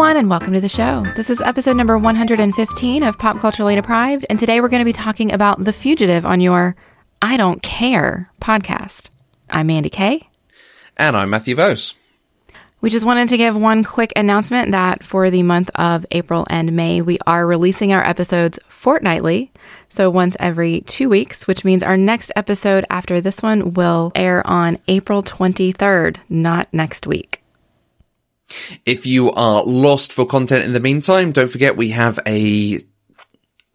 Everyone, and welcome to the show. This is episode number 115 of Pop Culturally Deprived, and today we're going to be talking about The Fugitive on your I Don't Care podcast. I'm Mandy Kay. And I'm Matthew Vose. We just wanted to give one quick announcement that for the month of April and May, we are releasing our episodes fortnightly. So once every two weeks, which means our next episode after this one will air on April 23rd, not next week. If you are lost for content in the meantime, don't forget we have a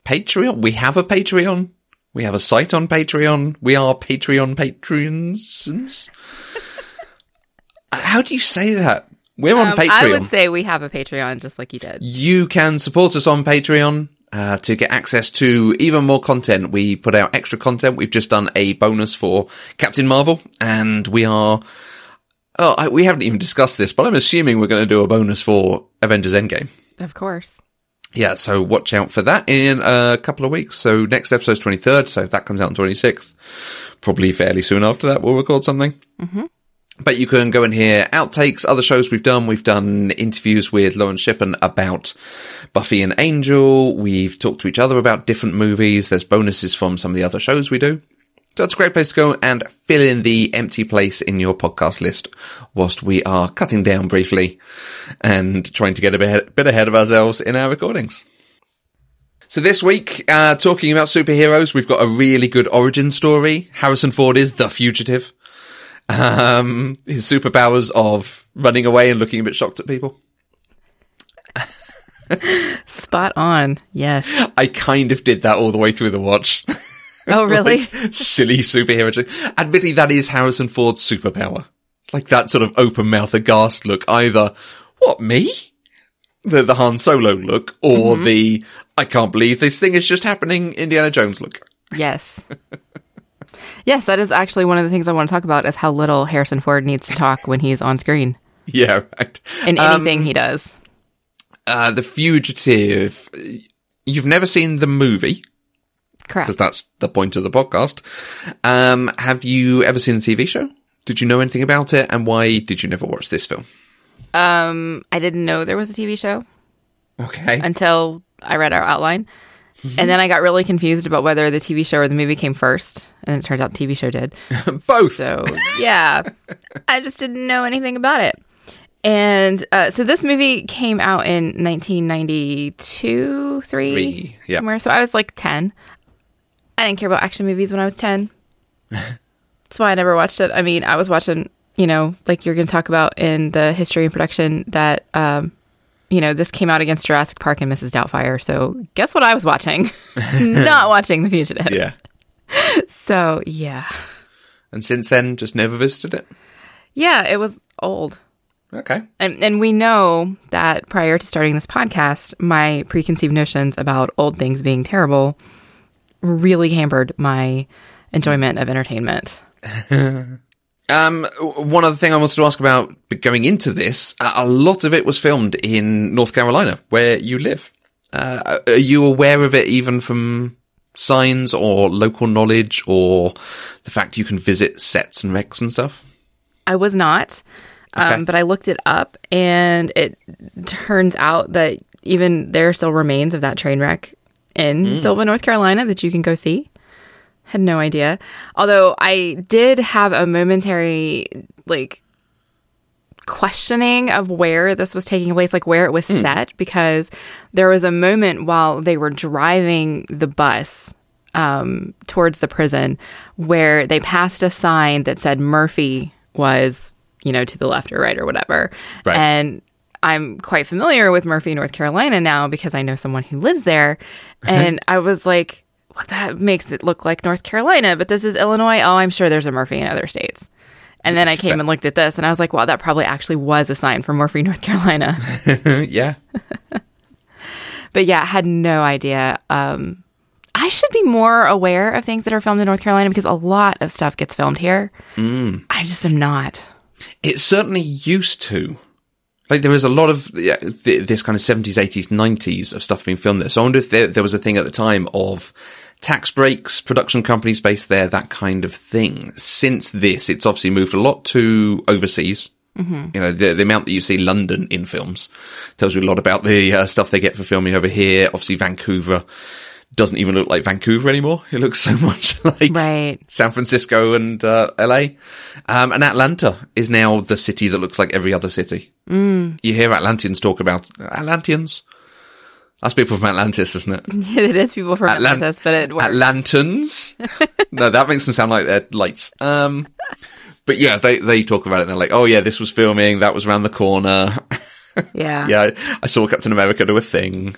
Patreon. We have a Patreon. We have a site on Patreon. We are Patreon patrons. How do you say that? We're on Um, Patreon. I would say we have a Patreon just like you did. you can support us on Patreon uh, to get access to even more content. We put out extra content. We've just done a bonus for Captain Marvel, and we are. Oh, I, we haven't even discussed this, but I'm assuming we're going to do a bonus for Avengers Endgame. Of course. Yeah, so watch out for that in a couple of weeks. So next episode's 23rd, so if that comes out on 26th, probably fairly soon after that, we'll record something. Mm-hmm. But you can go and hear outtakes, other shows we've done. We've done interviews with Lauren Shippen about Buffy and Angel. We've talked to each other about different movies. There's bonuses from some of the other shows we do. So it's a great place to go and fill in the empty place in your podcast list whilst we are cutting down briefly and trying to get a bit, bit ahead of ourselves in our recordings. So this week, uh, talking about superheroes, we've got a really good origin story. Harrison Ford is the fugitive. Um, his superpowers of running away and looking a bit shocked at people. Spot on. Yes. I kind of did that all the way through the watch. Oh, really? Like, silly superhero. joke. Admittedly, that is Harrison Ford's superpower. Like that sort of open mouth, aghast look. Either, what, me? The, the Han Solo look, or the, I can't believe this thing is just happening Indiana Jones look. yes. Yes, that is actually one of the things I want to talk about is how little Harrison Ford needs to talk when he's on screen Yeah, right. in anything he does. Uh, the Fugitive. You've never seen the movie, Correct. because that's the point of the podcast. Um, have you ever seen the TV show? Did you know anything about it? And why did you never watch this film? Um, I didn't know there was a TV show Okay. until I read our outline. And then I got really confused about whether the TV show or the movie came first. And it turns out the TV show did. Both. So, yeah, I just didn't know anything about it. And uh, so this movie came out in 1992, three, Three, yeah. somewhere. So I was like 10. I didn't care about action movies when I was 10. That's why I never watched it. I mean, I was watching, you know, like you're going to talk about in the history and production that, um, you know, this came out against Jurassic Park and Mrs. Doubtfire. So guess what I was watching? Not watching The Fugitive. Yeah. So yeah. And since then, just never visited it. Yeah, it was old. Okay. And, and we know that prior to starting this podcast, my preconceived notions about old things being terrible really hampered my enjoyment of entertainment. Um, one other thing I wanted to ask about going into this, a lot of it was filmed in North Carolina, where you live. Uh, are you aware of it even from signs or local knowledge or the fact you can visit sets and wrecks and stuff? I was not, Okay. um, but I looked it up, and it turns out that even there are still remains of that train wreck in Sylva, North Carolina, that you can go see. Had no idea. Although I did have a momentary like questioning of where this was taking place, like where it was set, because there was a moment while they were driving the bus um, towards the prison where they passed a sign that said Murphy was, you know, to the left or right or whatever. Right. And I'm quite familiar with Murphy, North Carolina now because I know someone who lives there. And I was like, well, that makes it look like North Carolina, but this is Illinois. Oh, I'm sure there's a Murphy in other states. And then I came and looked at this and I was like, wow, that probably actually was a sign for Murphy, North Carolina. yeah. but yeah, I had no idea. Um, I should be more aware of things that are filmed in North Carolina because a lot of stuff gets filmed here. I just am not. It certainly used to. Like there was a lot of yeah, th- this kind of 70s, 80s, 90s of stuff being filmed there. So I wonder if there, there was a thing at the time of tax breaks, production companies based there, that kind of thing. Since this, it's obviously moved a lot to overseas You know, the, the amount that you see London in films tells you a lot about the uh, stuff they get for filming over here. Obviously, Vancouver doesn't even look like Vancouver anymore. It looks so much like Right. San Francisco and uh, LA. Um, and Atlanta is now the city that looks like every other city. Mm. You hear Atlanteans talk about Atlanteans. That's people from Atlantis, isn't it? Yeah, it is people from Atlant- Atlantis, but it works. Atlantans. no, that makes them sound like they're lights. Um, but yeah, they, they talk about it. They're like, oh yeah, this was filming. That was around the corner. yeah. yeah, I saw Captain America do a thing.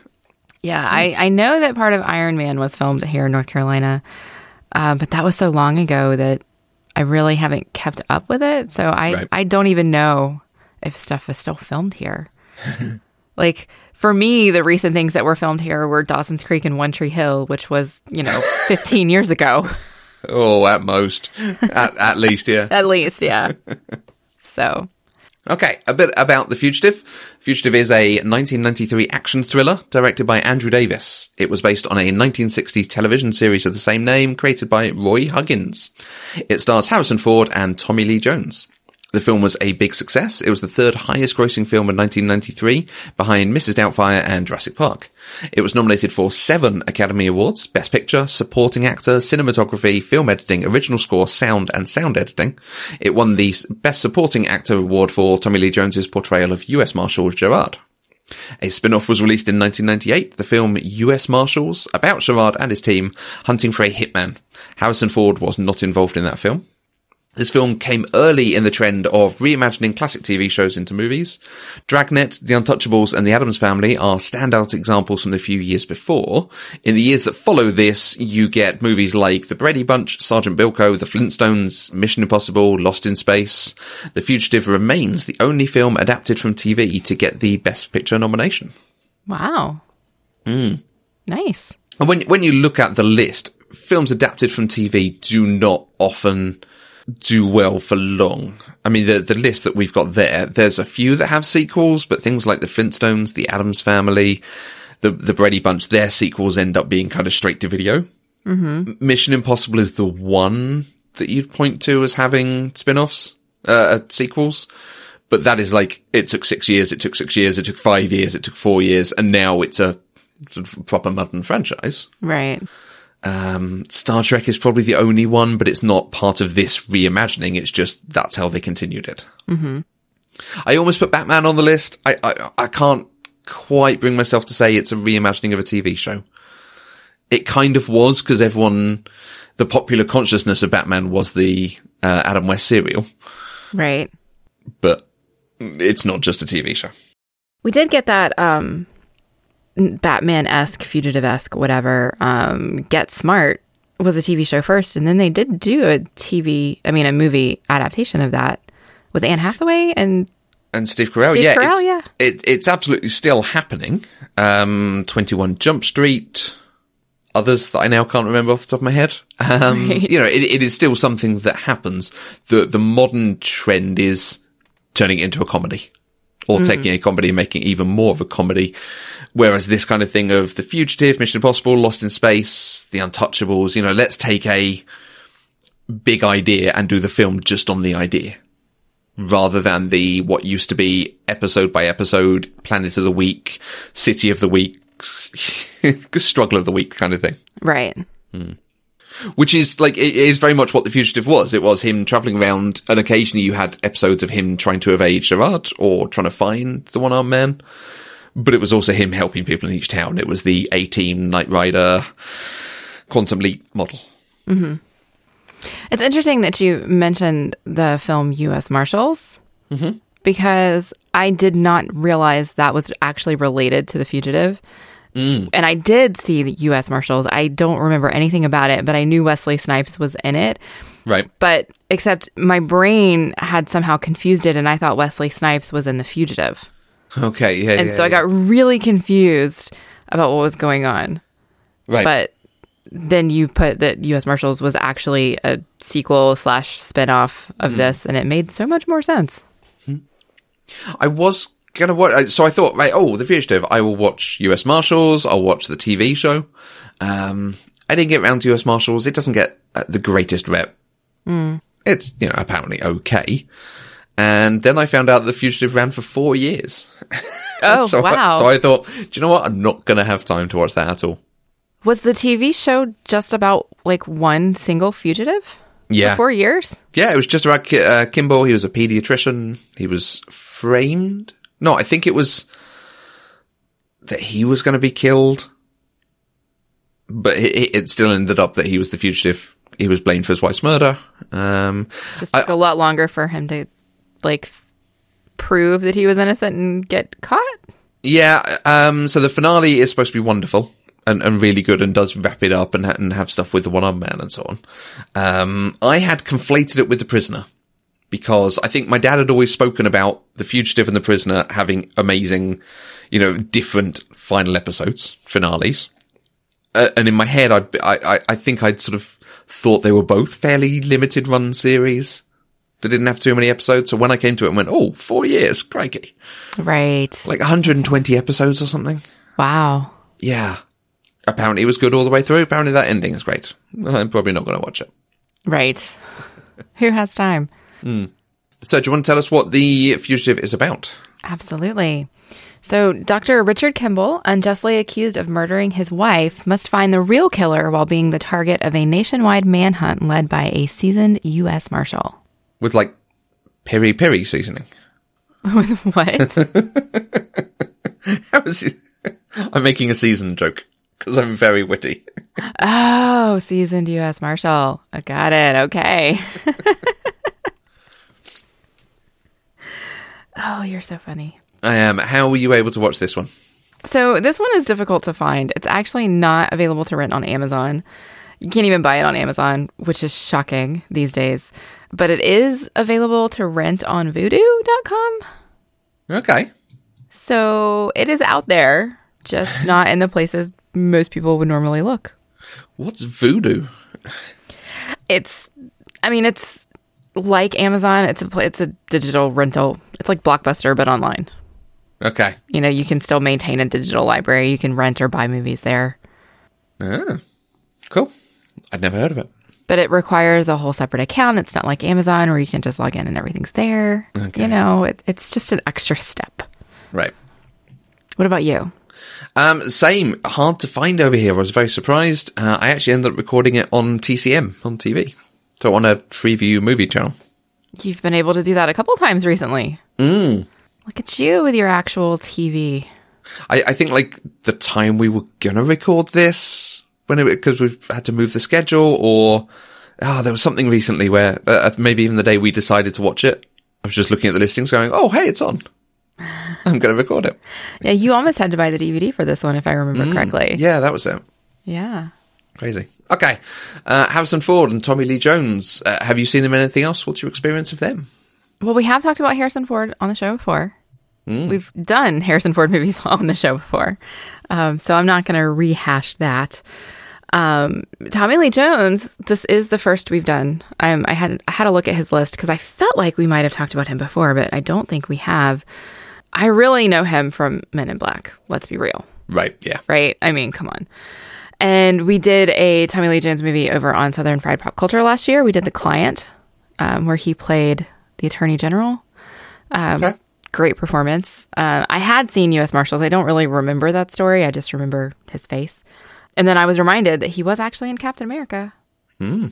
Yeah, I, I know that part of Iron Man was filmed here in North Carolina, uh, but that was so long ago that I really haven't kept up with it. So I, Right. I don't even know if stuff is still filmed here. like for me, the recent things that were filmed here were Dawson's Creek and One Tree Hill, which was you know 15 years ago Oh, at most. at, at least, yeah. at least. Yeah. So Okay, a bit about The Fugitive. Fugitive is a 1993 action thriller directed by Andrew Davis. It was based on a 1960s television series of the same name created by Roy Huggins. It stars Harrison Ford and Tommy Lee Jones. The film was a big success. It was the third highest grossing film in 1993, behind Mrs. Doubtfire and Jurassic Park. It was nominated for seven Academy Awards, Best Picture, Supporting Actor, Cinematography, Film Editing, Original Score, Sound, and Sound Editing. It won the Best Supporting Actor award for Tommy Lee Jones's portrayal of US Marshal Gerard. A spin-off was released in 1998, the film US Marshals, about Gerard and his team hunting for a hitman. Harrison Ford was not involved in that film. This film came early in the trend of reimagining classic TV shows into movies. Dragnet, The Untouchables, and The Addams Family are standout examples from the few years before. In the years that follow this, you get movies like The Brady Bunch, Sergeant Bilko, The Flintstones, Mission Impossible, Lost in Space. The Fugitive remains the only film adapted from TV to get the Best Picture nomination. wow, hmm. nice. And when when you look at the list, films adapted from TV do not often do well for long. I mean, the the list that we've got there, there's a few that have sequels, but things like the Flintstones, the Addams Family, the the Brady Bunch, their sequels end up being kind of straight to video. Mm-hmm. Mission Impossible is the one that you'd point to as having spin-offs, uh, sequels. But that is like, it took six years, it took six years, it took five years, it took four years, and now it's a sort of proper modern franchise. Right. Um, Star Trek is probably the only one, but it's not part of this reimagining. It's just that's how they continued it. Mm-hmm. I almost put Batman on the list. I, I I can't quite bring myself to say it's a reimagining of a TV show. It kind of was because everyone, the popular consciousness of Batman was the uh, Adam West serial, Right. but it's not just a TV show. We did get that um Batman esque, fugitive esque, whatever. Um Get Smart was a TV show first, and then they did do a TV I mean a movie adaptation of that with Anne Hathaway and and Steve Carell. Steve yeah, Carell, it's, yeah. It, it's absolutely still happening. Um, 21 Jump Street, others that I now can't remember off the top of my head. Um, Right. you know, it, it is still something that happens. The, the modern trend is turning it into a comedy or hmm. taking a comedy and making even more of a comedy. Whereas this kind of thing of The Fugitive, Mission Impossible, Lost in Space, The Untouchables, you know, let's take a big idea and do the film just on the idea rather than the what used to be episode by episode, planet of the week, city of the week, struggle of the week kind of thing. right. Hmm. Which is like it is very much what the fugitive was. It was him traveling around, and occasionally you had episodes of him trying to evade Gerard or trying to find the one armed man. But it was also him helping people in each town. It was the A Team Knight Rider Quantum Leap model. Mm-hmm. It's interesting that you mentioned the film U.S. Marshals mm-hmm. because I did not realize that was actually related to The Fugitive. Mm. And I did see the U.S. Marshals. I don't remember anything about it, but I knew Wesley Snipes was in it. Right. But except my brain had somehow confused it, and I thought Wesley Snipes was in The Fugitive. Okay. Yeah. And yeah, so I got really confused about what was going on. right. But then you put that U.S. Marshals was actually a sequel slash spinoff of mm. this, and it made so much more sense. Hmm. I was gonna watch, so I thought, right, oh, The Fugitive, I will watch US Marshals, I'll watch the TV show. Um, I didn't get around to US Marshals, it doesn't get uh, the greatest rep. It's, you know, apparently okay. And then I found out the Fugitive ran for four years. Oh, so wow. I, so I thought, do you know what? I'm not going to have time to watch that at all. Was the TV show just about like one single fugitive? Yeah. For four years? Yeah, it was just about uh, Kimball. He was a pediatrician. He was framed. No, I think it was that he was going to be killed, but it, it still ended up that he was the fugitive. He was blamed for his wife's murder. Um, Just took a lot longer for him to like f- prove that he was innocent and get caught. yeah. Um, so the finale is supposed to be wonderful and, and really good and does wrap it up and, ha- and have stuff with the one-armed man and so on. Um, I had conflated it with the prisoner. Because I think my dad had always spoken about the fugitive and the prisoner having amazing, you know, different final episodes, finales. Uh, and in my head, I'd, I, I, I think I'd sort of thought they were both fairly limited run series. They didn't have too many episodes. So when I came to it and went, oh, four years, crikey. Right. Like 120 episodes or something. Wow. Yeah. Apparently it was good all the way through. Apparently that ending is great. I'm probably not going to watch it. Right. Who has time? Hmm. So do you want to tell us what The Fugitive is about? Absolutely. So, Dr. Richard Kimball, unjustly accused of murdering his wife, must find the real killer while being the target of a nationwide manhunt led by a seasoned U.S. Marshal. With like peri peri seasoning. With what? How is it? I'm making a season joke because I'm very witty. oh, seasoned U.S. Marshal. I got it. Okay. oh, you're so funny. I am. How were you able to watch this one? So this one is difficult to find. It's actually not available to rent on Amazon. You can't even buy it on Amazon, which is shocking these days. But it is available to rent on vudu.com. Okay. So it is out there, just not in the places most people would normally look. What's voodoo? It's I mean it's like Amazon, it's a it's a digital rental. It's like Blockbuster but online. Okay. You know, you can still maintain a digital library. You can rent or buy movies there. Ah, cool. I'd never heard of it. but it requires a whole separate account. It's not like Amazon where you can just log in and everything's there. Okay. You know, it, it's just an extra step. Right. What about you? Um, same. Hard to find over here. I was very surprised. Uh, I actually ended up recording it on TCM on TV. So on a Freeview movie channel. You've been able to do that a couple times recently. Mm. Look at you with your actual TV. I, I think like the time we were gonna record this when it because we've had to move the schedule or oh there was something recently where uh, maybe even the day we decided to watch it I was just looking at the listings going oh hey it's on I'm gonna record it Yeah, you almost had to buy the DVD for this one, if I remember correctly. yeah that was it Yeah. crazy okay uh, Harrison Ford and Tommy Lee Jones uh, have you seen them in anything else what's your experience of them Well, we have talked about Harrison Ford on the show before. We've done Harrison Ford movies on the show before. Um, so I'm not going to rehash that. Um, Tommy Lee Jones, this is the first we've done. Um, I had I had a look at his list because I felt like we might have talked about him before, but I don't think we have. I really know him from Men in Black. Let's be real, right yeah right? I mean, come on. And we did a Tommy Lee Jones movie over on Southern Fried Pop Culture last year. We did The Client, um, where he played the Attorney General. okay Great performance. Uh, I had seen U.S. Marshals. I don't really remember that story. I just remember his face. And then I was reminded that he was actually in Captain America.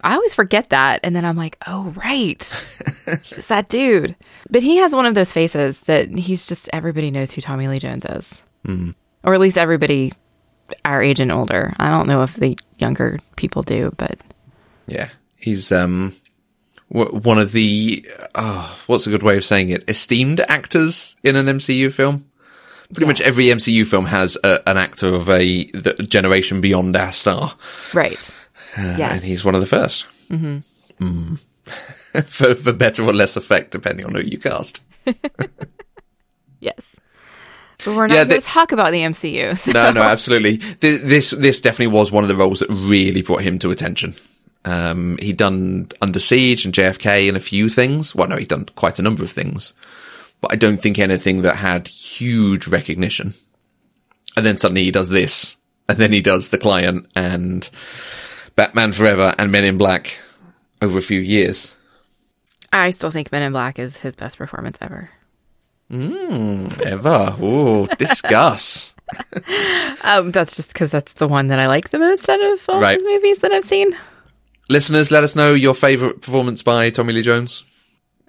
I always forget that. And then I'm like, oh, right. he was that dude. But he has one of those faces that he's just, everybody knows who Tommy Lee Jones is. Or at least everybody our age and older. I don't know if the younger people do, but yeah he's um w- one of the oh, what's a good way of saying it esteemed actors in an MCU film pretty much every MCU film has a, an actor of a the generation beyond our star right. Uh, Yes. and he's one of the 1st Mm-hmm. for, for better or less effect, depending on who you cast. Yes. But we're not Yeah, going to talk about the MCU. So. No, no, absolutely. Th- This this definitely was one of the roles that really brought him to attention. Um, he'd done Under Siege and JFK and a few things. Well, no, he'd done quite a number of things, but I don't think anything that had huge recognition. And then suddenly he does this, and then he does The Client and Batman Forever and Men in Black over a few years. I still think Men in Black is his best performance ever. Ever. Ooh, discuss. Um, that's just because that's the one that I like the most out of all Right. these movies that I've seen. Listeners, let us know your favourite performance by Tommy Lee Jones.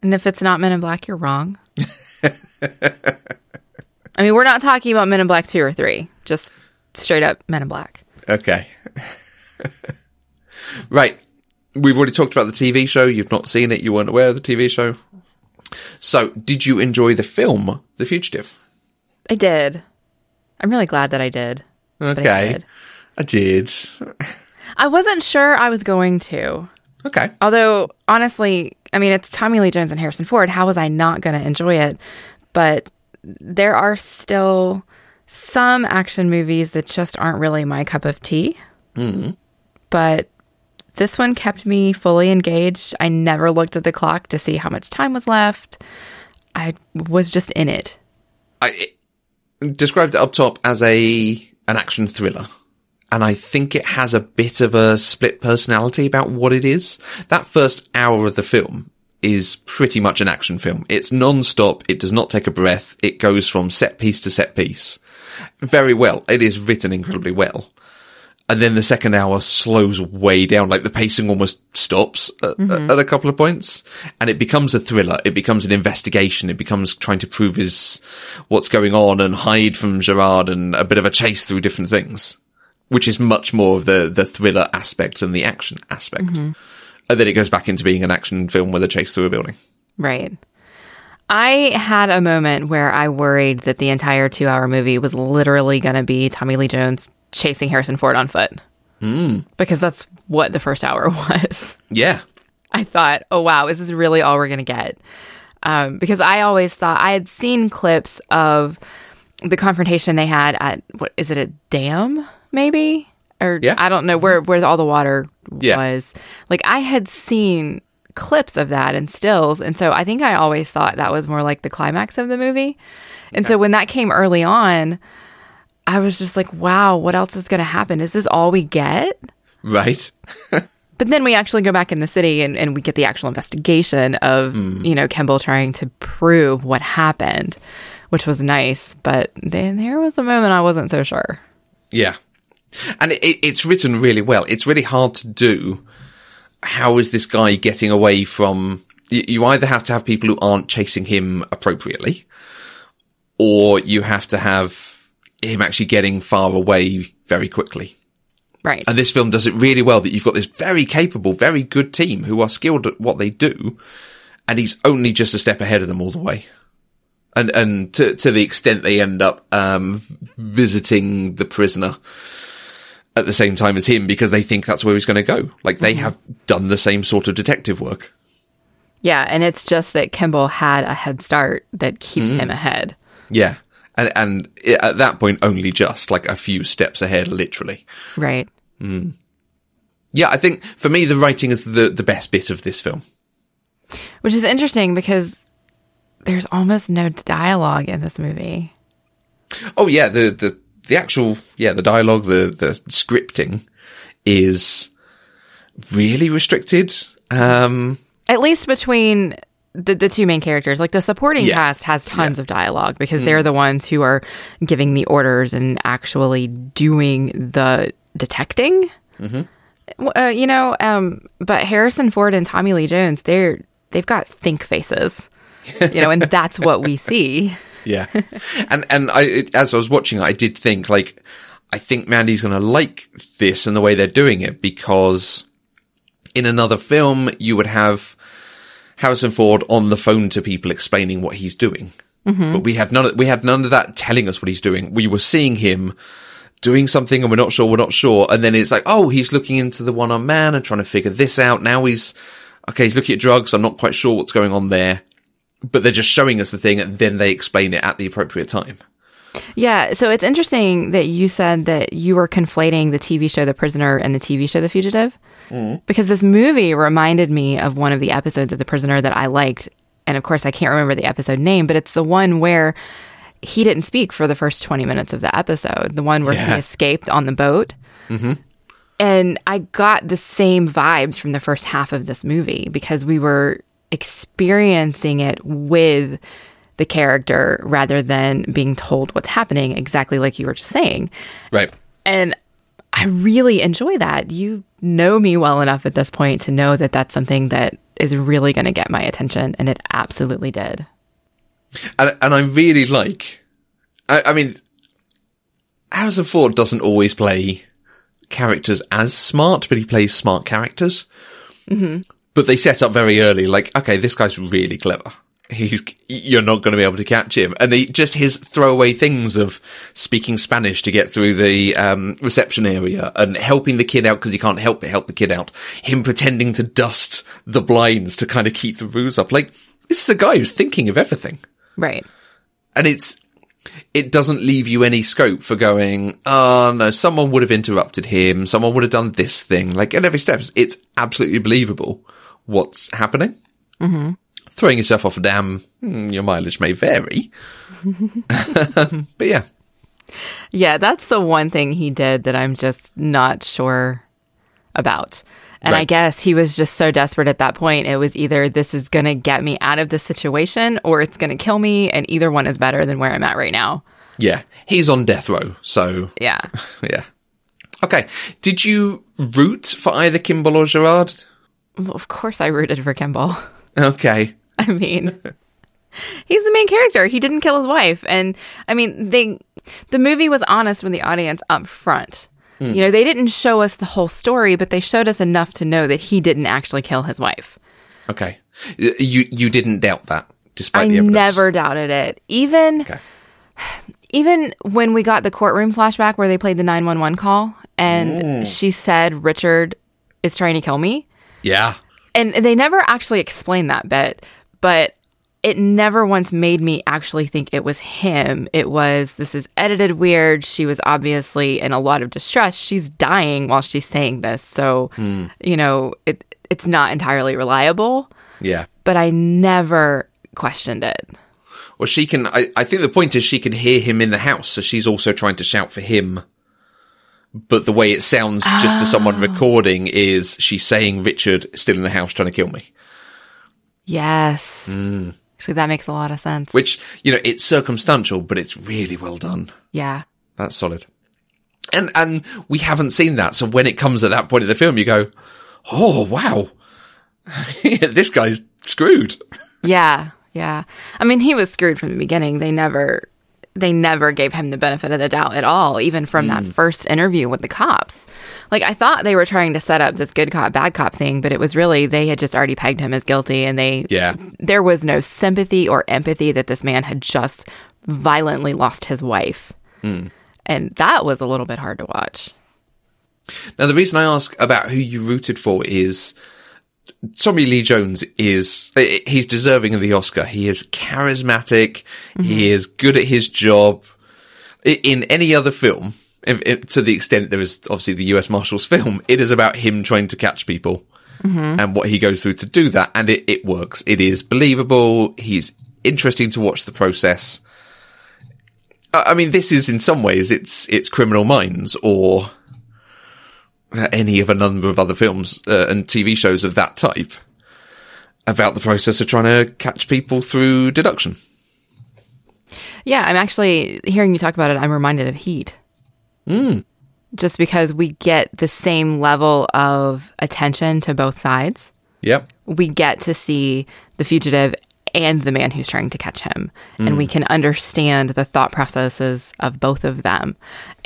And if it's not Men in Black, you're wrong. I mean, we're not talking about Men in Black 2 or 3, just straight up Men in Black. Okay. right. We've already talked about the TV show. You've not seen it. You weren't aware of the TV show. So, did you enjoy the film, The Fugitive? I did. I'm really glad that I did. but I Okay. did. I did. I wasn't sure I was going to. Okay. Although, honestly, I mean, it's Tommy Lee Jones and Harrison Ford. How was I not going to enjoy it? But there are still some action movies that just aren't really my cup of tea. Hmm. But this one kept me fully engaged. I never looked at the clock to see how much time was left. I was just in it. I it described it up top as a an action thriller. And I think it has a bit of a split personality about what it is. That first hour of the film is pretty much an action film. It's non-stop. It does not take a breath. It goes from set piece to set piece. Very well. It is written incredibly well. And then the second hour slows way down, like the pacing almost stops at, mm-hmm. at a couple of points, and it becomes a thriller. It becomes an investigation. It becomes trying to prove his what's going on and hide from Gerard, and a bit of a chase through different things, which is much more of the the thriller aspect than the action aspect. Mm-hmm. And then it goes back into being an action film with a chase through a building. Right. I had a moment where I worried that the entire two hour movie was literally going to be Tommy Lee Jones chasing Harrison Ford on foot. Mm. Because that's what the first hour was. Yeah, I thought, oh, wow, is this really all we're going to get? Um, because I always thought I had seen clips of the confrontation they had at, what is it, a dam, maybe? Or Yeah. I don't know where, where all the water Yeah. was. Like, I had seen clips of that and stills. And so I think I always thought that was more like the climax of the movie. And so when that came early on, I was just like, wow, what else is going to happen? Is this all we get? right. But then we actually go back in the city and, and we get the actual investigation of, mm. you know, Kimball trying to prove what happened, which was nice. But then there was a moment I wasn't so sure. Yeah. And it, it, it's written really well. It's really hard to do. How is this guy getting away from? You either have to have people who aren't chasing him appropriately, or you have to have him actually getting far away very quickly. Right. And this film does it really well that you've got this very capable, very good team who are skilled at what they do, and he's only just a step ahead of them all the way. And and to to the extent they end up um visiting the prisoner at the same time as him because they think that's where he's going to go. Like they have done the same sort of detective work. yeah. And it's just that Kimball had a head start that keeps him ahead. Yeah. And and at that point only just like a few steps ahead literally. Right. Yeah, I think for me the writing is the the best bit of this film. Which is interesting because there's almost no dialogue in this movie. Oh yeah, the the the actual yeah the dialogue the the scripting is really restricted. Um, At least between the, the two main characters. Like the supporting Yeah. cast has tons of dialogue because they're the ones who are giving the orders and actually doing the detecting. Mm-hmm. Uh, you know, um, but Harrison Ford and Tommy Lee Jones, they're they've got think faces. You know, and that's what we see. yeah, and and I as I was watching I did think like I think Mandy's going to like this and the way they're doing it because in another film you would have Harrison Ford on the phone to people explaining what he's doing. Mm-hmm. But we had none of, we had none of that telling us what he's doing. We were seeing him doing something and we're not sure, we're not sure. And then it's like, oh, he's looking into the one armed man and trying to figure this out. Now he's, okay, he's looking at drugs. I'm not quite sure what's going on there. But they're just showing us the thing and then they explain it at the appropriate time. Yeah, so it's interesting that you said that you were conflating the TV show The Prisoner and the TV show The Fugitive. Because this movie reminded me of one of the episodes of The Prisoner that I liked. And of course, I can't remember the episode name, but it's the one where he didn't speak for the first 20 minutes of the episode, the one where Yeah. he escaped on the boat. Mm-hmm. And I got the same vibes from the first half of this movie because we were experiencing it with the character rather than being told what's happening, exactly like you were just saying. Right. And I really enjoy that. You know me well enough at this point to know that that's something that is really going to get my attention, and it absolutely did. And, and I really like, I, I mean, Harrison Ford doesn't always play characters as smart, but he plays smart characters. Mm-hmm. But they set up very early, like, okay, this guy's really clever. He's, you're not going to be able to catch him. And he, just his throwaway things of speaking Spanish to get through the, um, reception area and helping the kid out because he can't help but help the kid out. Him pretending to dust the blinds to kind of keep the ruse up. Like, this is a guy who's thinking of everything. Right. And it's, it doesn't leave you any scope for going, oh no, someone would have interrupted him. Someone would have done this thing. Like at every step, it's absolutely believable what's happening. Mm-hmm. Throwing yourself off a dam, hmm, your mileage may vary. Um, but yeah. Yeah, that's the one thing he did that I'm just not sure about. And right. I guess he was just so desperate at that point. It was either this is going to get me out of the situation or it's going to kill me. And either one is better than where I'm at right now. Yeah. He's on death row. So. Yeah. yeah. Okay. Did you root for either Kimball or Gerard? Well, of course I rooted for Kimball. Okay. I mean, he's the main character. He didn't kill his wife. And I mean, they, the movie was honest with the audience up front. Mm. You know, they didn't show us the whole story, but they showed us enough to know that he didn't actually kill his wife. Okay. You, you didn't doubt that despite I the evidence. never doubted it. Even, okay. even when we got the courtroom flashback where they played the 911 call and mm. she said, Richard is trying to kill me. Yeah and they never actually explained that bit, but it never once made me actually think it was him. It was this is edited weird. She was obviously in a lot of distress. She's dying while she's saying this. So, hmm. you know, it it's not entirely reliable. Yeah. But I never questioned it. Well, she can I, I think the point is she can hear him in the house, so she's also trying to shout for him but the way it sounds just oh. to someone recording is she's saying Richard still in the house trying to kill me. Yes. Mm. Actually, that makes a lot of sense. Which, you know, it's circumstantial, but it's really well done. Yeah. That's solid. And, and we haven't seen that. So when it comes at that point of the film, you go, Oh, wow. this guy's screwed. Yeah. Yeah. I mean, he was screwed from the beginning. They never they never gave him the benefit of the doubt at all, even from mm. that first interview with the cops. Like, I thought they were trying to set up this good cop, bad cop thing, but it was really they had just already pegged him as guilty, and they, yeah, there was no sympathy or empathy that this man had just violently lost his wife. Mm. And that was a little bit hard to watch. Now, the reason I ask about who you rooted for is Tommy Lee Jones is, he's deserving of the Oscar. He is charismatic. Mm-hmm. He is good at his job. In any other film, if, if, to the extent there is obviously the US Marshals film, it is about him trying to catch people mm-hmm. and what he goes through to do that. And it, it works. It is believable. He's interesting to watch the process. I mean, this is in some ways, it's, it's Criminal Minds or any of a number of other films uh, and TV shows of that type about the process of trying to catch people through deduction. Yeah, I'm actually hearing you talk about it. I'm reminded of Heat. Mm. Just because we get the same level of attention to both sides. Yep. We get to see the fugitive and the man who's trying to catch him. Mm. And we mm. can understand the thought processes of both of them.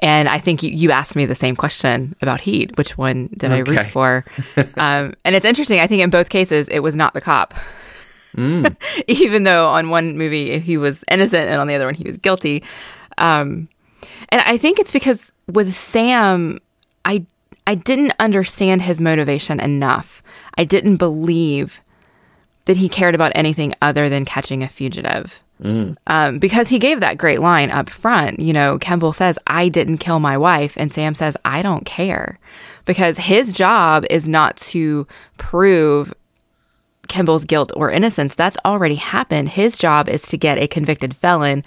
And I think you, you asked me the same question about Heat. Which one did okay. I root for? um, and it's interesting. I think in both cases, it was not the cop. Mm. Even though on one movie he was innocent and on the other one he was guilty. Um, and I think it's because with Sam, I I didn't understand his motivation enough. I didn't believe that he cared about anything other than catching a fugitive. Mm. Um, because he gave that great line up front. You know, Kimball says, I didn't kill my wife. And Sam says, I don't care. Because his job is not to prove Kimball's guilt or innocence. That's already happened. His job is to get a convicted felon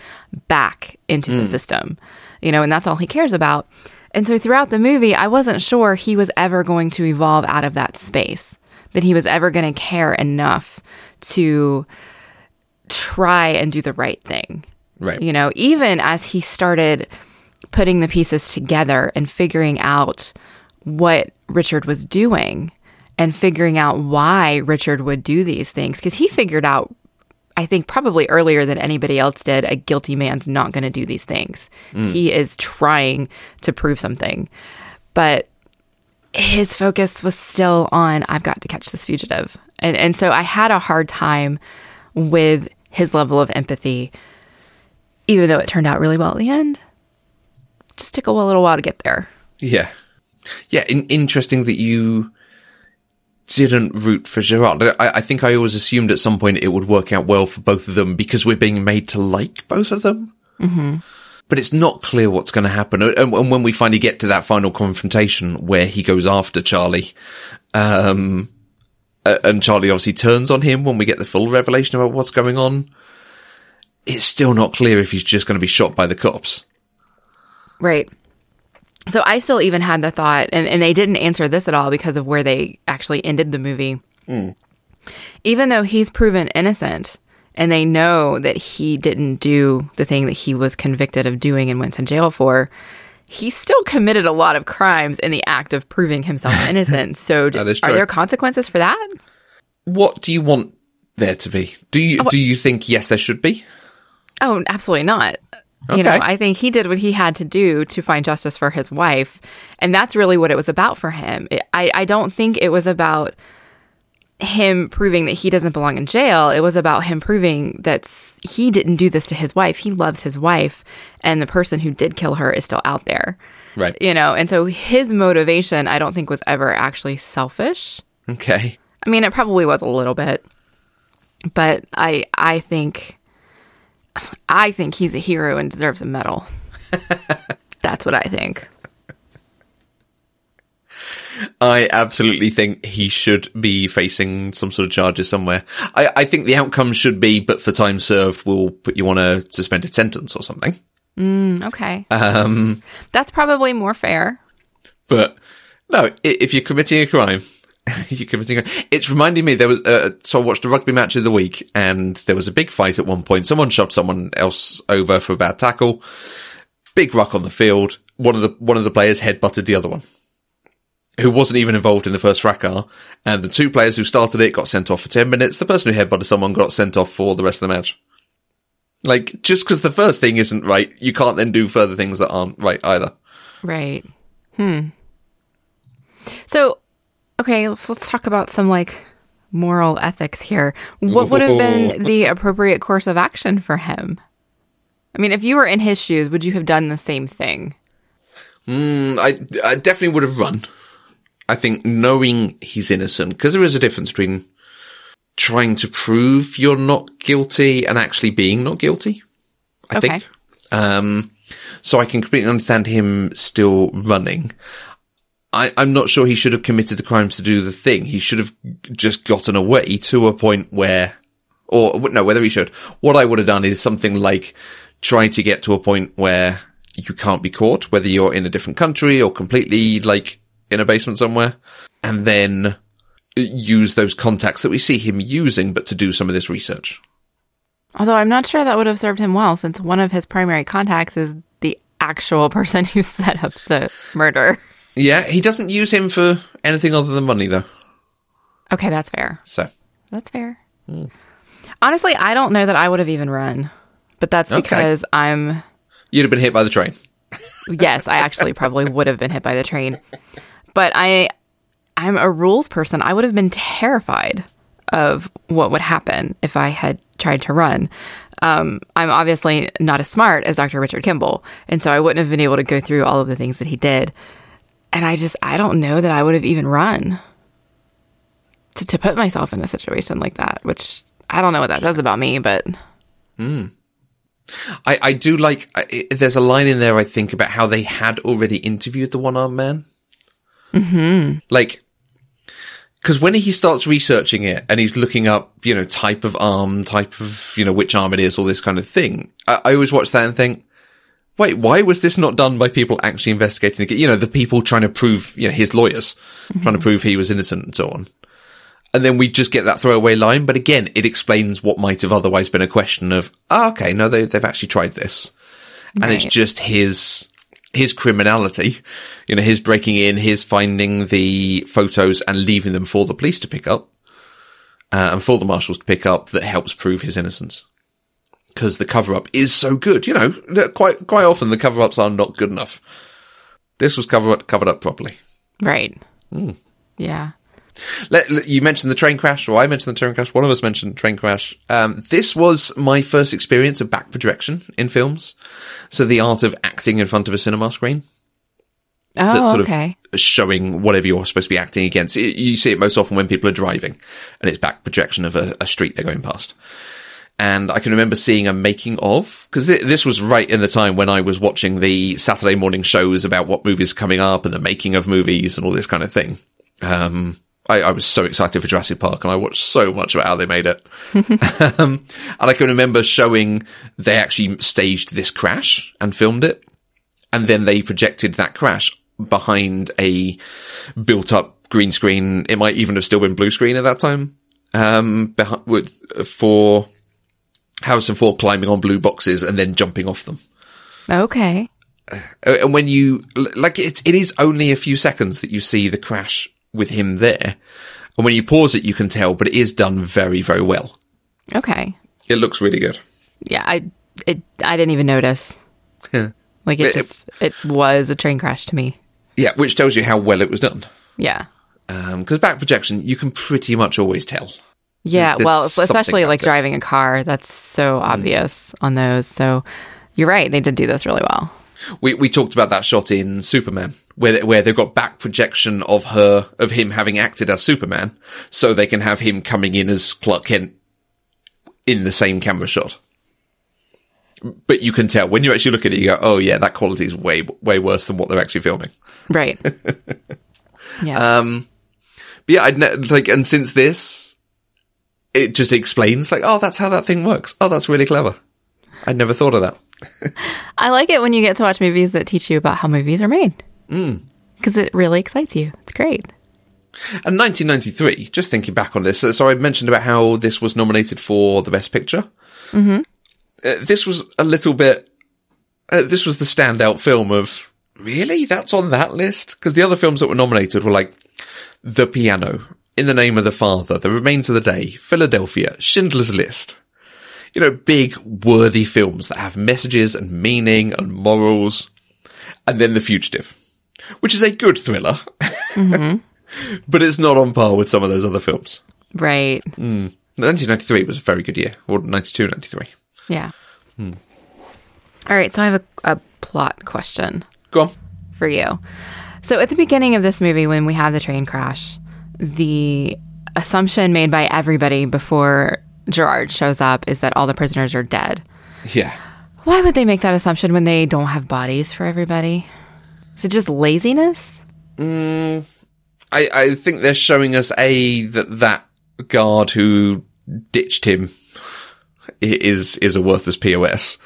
back into mm. the system, you know, and that's all he cares about. And so throughout the movie, I wasn't sure he was ever going to evolve out of that space that he was ever going to care enough to try and do the right thing. Right. You know, even as he started putting the pieces together and figuring out what Richard was doing and figuring out why Richard would do these things, because he figured out, I think, probably earlier than anybody else did, a guilty man's not going to do these things. Mm. He is trying to prove something. But his focus was still on I've got to catch this fugitive. And and so I had a hard time with his level of empathy, even though it turned out really well at the end. Just took a little while to get there. Yeah. Yeah, in- interesting that you didn't root for Gerard. I, I think I always assumed at some point it would work out well for both of them because we're being made to like both of them. Mm-hmm. But it's not clear what's going to happen. And, and when we finally get to that final confrontation where he goes after Charlie, um, and Charlie obviously turns on him when we get the full revelation about what's going on, it's still not clear if he's just going to be shot by the cops. Right. So I still even had the thought, and, and they didn't answer this at all because of where they actually ended the movie. Even though he's proven innocent and they know that he didn't do the thing that he was convicted of doing and went to jail for, he still committed a lot of crimes in the act of proving himself innocent. So, d- are there consequences for that? What do you want there to be? Do you, uh, do you think yes, there should be? Oh, absolutely not. You know, I think he did what he had to do to find justice for his wife. And that's really what it was about for him. It, I, I don't think it was about him proving that he doesn't belong in jail. It was about him proving that he didn't do this to his wife. He loves his wife, and the person who did kill her is still out there. Right. You know, and so his motivation, I don't think, was ever actually selfish. Okay. I mean, it probably was a little bit, but I I think I think he's a hero and deserves a medal. That's what I think. I absolutely think he should be facing some sort of charges somewhere. I, I think the outcome should be, but for time served, we'll put you on a suspended sentence or something. Okay, Um, that's probably more fair. but no, if you're committing a crime, committing a, it's reminding me there was, uh, so I watched a rugby match of the week and there was a big fight at one point. Someone shoved someone else over for a bad tackle. Big ruck on the field. One of the, one of the players headbutted the other one. Who wasn't even involved in the first fracas, and the two players who started it got sent off for 10 minutes. The person who headbutted someone got sent off for the rest of the match. Like, just because the first thing isn't right, you can't then do further things that aren't right either. Right. Hmm. So, okay, let's let's talk about some like moral ethics here. What would have been the appropriate course of action for him? I mean, if you were in his shoes, would you have done the same thing? Mm, I, I definitely would have run. I think knowing he's innocent, because there is a difference between trying to prove you're not guilty and actually being not guilty. I Okay. think. Um, so I can completely understand him still running. I, I'm not sure he should have committed the crimes to do the thing. He should have just gotten away to a point where, or no, whether he should. What I would have done is something like trying to get to a point where you can't be caught, whether you're in a different country or completely like in a basement somewhere, and then use those contacts that we see him using, but to do some of this research. Although I'm not sure that would have served him well, since one of his primary contacts is the actual person who set up the murder. Yeah, he doesn't use him for anything other than money though. Okay, that's fair. So That's fair. Honestly, I don't know that I would have even run, but that's Okay. because I'm you'd have been hit by the train. yes, I actually probably would have been hit by the train. But I I'm a rules person. I would have been terrified of what would happen if I had tried to run. Um, I'm obviously not as smart as Dr. Richard Kimball, and so I wouldn't have been able to go through all of the things that he did. And I just I don't know that I would have even run to to put myself in a situation like that, which I don't know what that says about me, but I, I do like, I, there's a line in there, I think, about how they had already interviewed the one armed man. Mm-hmm. Like, cause when he starts researching it and he's looking up, you know, type of arm, type of, you know, which arm it is, all this kind of thing, I, I always watch that and think, wait, why was this not done by people actually investigating it? You know, the people trying to prove, you know, his lawyers, trying to prove he was innocent and so on. And then we just get that throwaway line. But again, it explains what might have otherwise been a question of, oh, okay, no, they, they've actually tried this. And it's just his, his criminality, you know, his breaking in, his finding the photos and leaving them for the police to pick up, uh, and for the marshals to pick up that helps prove his innocence. Cause the cover up is so good, you know, quite, quite often the cover ups are not good enough. This was covered, covered up properly. Right. Hmm. Yeah. Let, let- you mentioned the train crash, or I mentioned the train crash. One of us mentioned train crash. Um, this was my first experience of back projection in films. So the art of acting in front of a cinema screen. That's Oh, sort okay. of showing whatever you're supposed to be acting against. You- You see it most often when people are driving, and it's back projection of a, a street they're going past. And I can remember seeing a making of, because th- this was right in the time when I was watching the Saturday morning shows about what movies coming up and the making of movies and all this kind of thing. Um, I, I was so excited for Jurassic Park and I watched so much about how they made it. um, and I can remember showing they actually staged this crash and filmed it. And then they projected that crash behind a built up green screen. It might even have still been blue screen at that time. Um, behi- with, for Harrison Ford climbing on blue boxes and then jumping off them. Okay. Uh, And when you, like, it, it is only a few seconds that you see the crash with him there. And when you pause it, you can tell, but it is done very, very well. Okay. It looks really good. Yeah, I it I didn't even notice. Like it It- just it was a train crash to me. Yeah, which tells you how well it was done. Yeah. Because back projection, you can pretty much always tell. Yeah, There's well, especially like it. Mm. driving a car, that's so obvious on those. So you're right, they did do this really well. We we talked about that shot in Superman, where where they've got back projection of her of him having acted as Superman, so they can have him coming in as Clark Kent in the same camera shot. But you can tell when you actually look at it, you go, "Oh yeah, that quality is way way worse than what they're actually filming." Right. yeah. Um, but yeah, I'd ne- like, and since this, it just explains like, "Oh, that's how that thing works." Oh, that's really clever. I'd never thought of that. I like it when you get to watch movies that teach you about how movies are made. Because it really excites you. It's great. And 1993, just thinking back on this, so- so I mentioned about how this was nominated for the Best Picture. Mm-hmm. Uh, this was a little bit, uh, this was the standout film of, really? That's on that list? Because the other films that were nominated were like The Piano, In the Name of the Father, The Remains of the Day, Philadelphia, Schindler's List. You know, big, worthy films that have messages and meaning and morals. And then The Fugitive, which is a good thriller. Mm-hmm. but it's not on par with some of those other films. Right. Hmm. 1993 was a very good year, or 92, 93. Yeah. Hmm. All right. So I have a, a plot question Go on. for you. So at the beginning of this movie, when we have the train crash, the assumption made by everybody before Gerard shows up is that all the prisoners are dead. Yeah. Why would they make that assumption when they don't have bodies for everybody? Is it just laziness? Mm, I, I think they're showing us a that that guard who ditched him is is a worthless POS.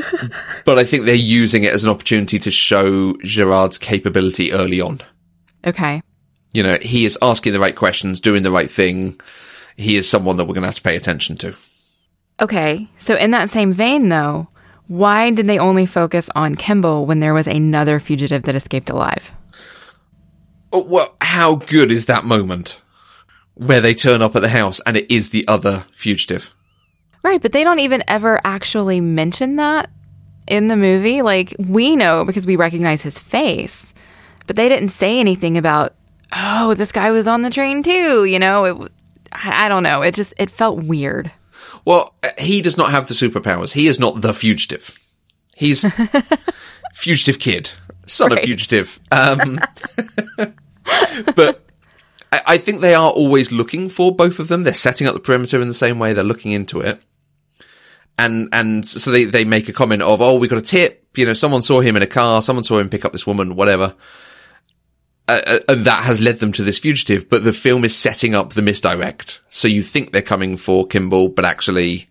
but I think they're using it as an opportunity to show Gerard's capability early on. Okay. You know, he is asking the right questions, doing the right thing. He is someone that we're going to have to pay attention to. Okay. So in that same vein, though, why did they only focus on Kimball when there was another fugitive that escaped alive? Oh, well, how good is that moment where they turn up at the house and it is the other fugitive? Right, but they don't even ever actually mention that in the movie. Like, we know because we recognize his face, but they didn't say anything about, oh, this guy was on the train too. You know, it, I don't know. It just, it felt weird. Well, uh, he does not have the superpowers. He is not the fugitive. He's fugitive kid, son of fugitive. Um, but I, I think they are always looking for both of them. They're setting up the perimeter in the same way. They're looking into it. And, and so they, they make a comment of, oh, we got a tip. You know, someone saw him in a car. Someone saw him pick up this woman, whatever. Uh, uh, and that has led them to this fugitive, but the film is setting up the misdirect. So you think they're coming for Kimball, but actually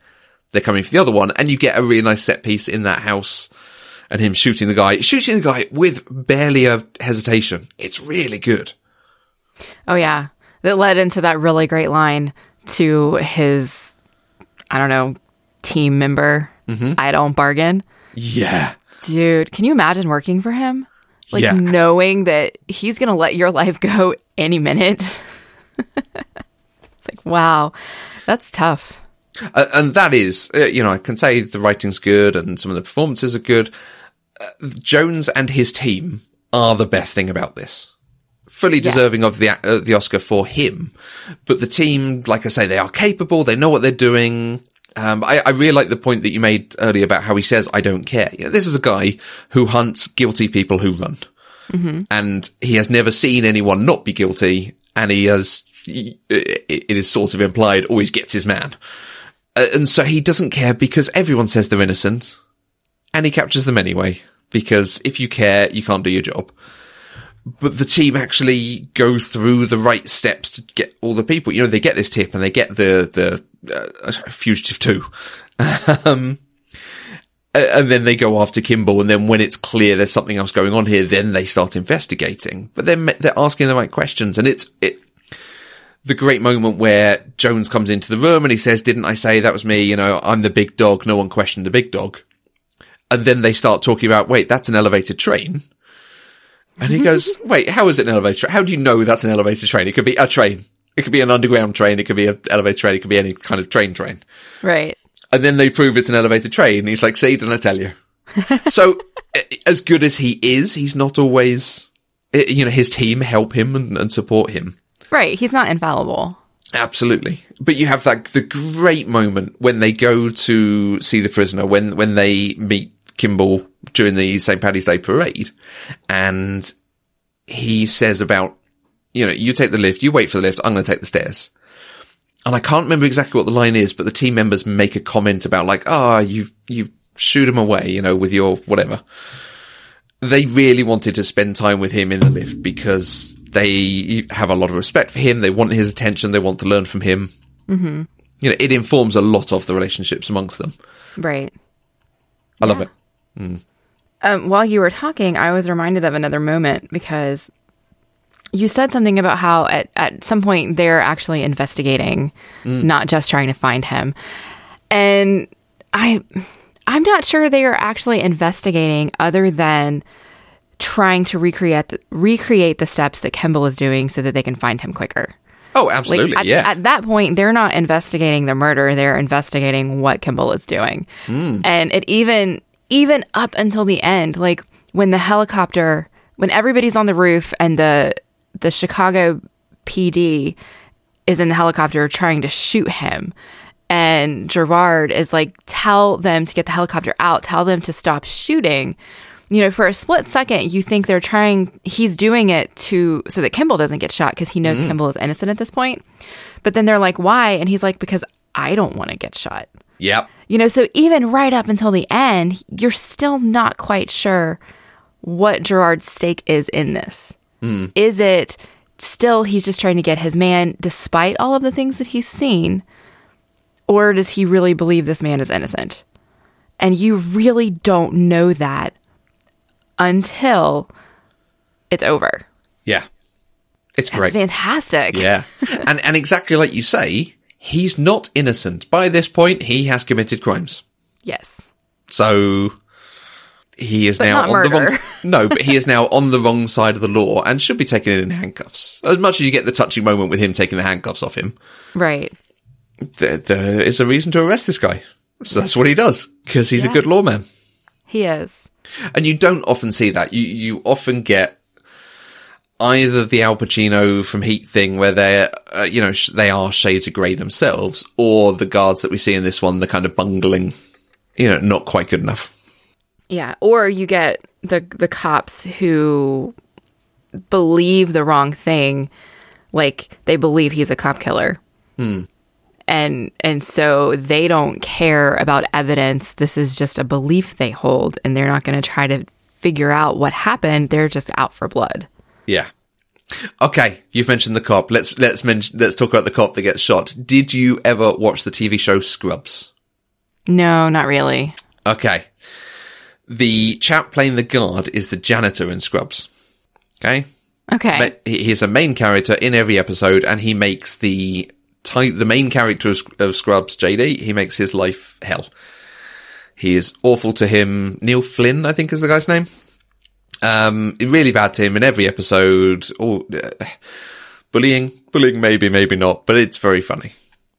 they're coming for the other one. And you get a really nice set piece in that house and him shooting the guy, shooting the guy with barely a hesitation. It's really good. Oh, yeah. that led into that really great line to his, I don't know, team member. I don't bargain. Yeah. Dude, can you imagine working for him? Like Yeah. knowing that he's going to let your life go any minute. it's like, wow, that's tough. Uh, and that is, uh, you know, I can say the writing's good and some of the performances are good. Uh, Jones and his team are the best thing about this. Fully Yeah. deserving of the uh, the Oscar for him, but the team, like I say, they are capable. They know what they're doing. Um, I, I really like the point that you made earlier about how he says, "I don't care." You know, this is a guy who hunts guilty people who run, and he has never seen anyone not be guilty. And he has, it it is sort of implied, always gets his man. Uh, and so he doesn't care because everyone says they're innocent and he captures them anyway. Because if you care, you can't do your job. But the team actually go through the right steps to get all the people. You know, they get this tip and they get the, the, uh, fugitive too. um, and then they go after Kimball. And then when it's clear there's something else going on here, then they start investigating. But then they're asking the right questions and it's, it, the great moment where Jones comes into the room and he says, didn't I say that was me? You know, I'm the big dog. No one questioned the big dog. And then they start talking about, wait, that's an elevated train. And he goes, wait, how is it an elevator? train? How do you know that's an elevator train? It could be a train. It could be an underground train. It could be an elevated train. It could be any kind of train train. Right. And then they prove it's an elevator train. He's like, see, didn't I tell you? so as good as he is, he's not always, eh, you know, his team help him and, and support him. Right. He's not infallible. Absolutely. But you have that, the great moment when they go to see the prisoner, when, when they meet Kimball during the St. Paddy's Day parade and he says about, you know, you take the lift, you wait for the lift, I'm going to take the stairs. And I can't remember exactly what the line is, but the team members make a comment about like, ah, you, you shoot him away, you know, with your whatever. They really wanted to spend time with him in the lift because they have a lot of respect for him. They want his attention. They want to learn from him. Mm-hmm. You know, it informs a lot of the relationships amongst them. Right. I love it. Um, while you were talking, I was reminded of another moment because you said something about how at, at some point they're actually investigating, not just trying to find him. And I I'm not sure they are actually investigating other than trying to recreate the, recreate the steps that Kimball is doing so that they can find him quicker. Oh, Like absolutely. at, yeah. at that point, they're not investigating the murder; they're investigating what Kimball is doing. And it even even up until the end, like when the helicopter, when everybody's on the roof and the the Chicago PD is in the helicopter trying to shoot him. And Gerard is like, tell them to get the helicopter out, tell them to stop shooting. You know, for a split second, you think they're trying, he's doing it to, so that Kimball doesn't get shot because he knows mm. Kimball is innocent at this point. But then they're like, why? And he's like, because I don't want to get shot. Yep. You know, so even right up until the end, you're still not quite sure what Gerard's stake is in this. Hmm. Is it still he's just trying to get his man despite all of the things that he's seen? Or does he really believe this man is innocent? And you really don't know that until it's over. Yeah. It's great. Fantastic. Yeah. and, and exactly like you say, he's not innocent. By this point, he has committed crimes. Yes. So he is But now on the wrong, no, but he is now on the wrong side of the law and should be taken in handcuffs. As much as you get the touching moment with him taking the handcuffs off him, Right. there, there is a reason to arrest this guy. So that's what he does because he's a good lawman. He is. And you don't often see that. You you often get either the Al Pacino from Heat thing where they're uh, you know sh- they are shades of grey themselves, or the guards that we see in this one, the kind of bungling, you know, not quite good enough. Yeah, or you get the the cops who believe the wrong thing, like they believe he's a cop killer, and and so they don't care about evidence. This is just a belief they hold, and they're not going to try to figure out what happened. They're just out for blood. Yeah. Okay, you've mentioned the cop. Let's let's mention let's talk about the cop that gets shot. Did you ever watch the TV show Scrubs? No, not really. Okay. The chap playing the guard is the janitor in Scrubs. Okay? Okay. He- he's a main character in every episode, and he makes the ty- the main character of, of Scrubs, JD. He makes his life hell. He is awful to him. Neil Flynn, I think, is the guy's name. Um, really bad to him in every episode. Oh, uh, bullying, bullying, maybe, maybe not, but it's very funny.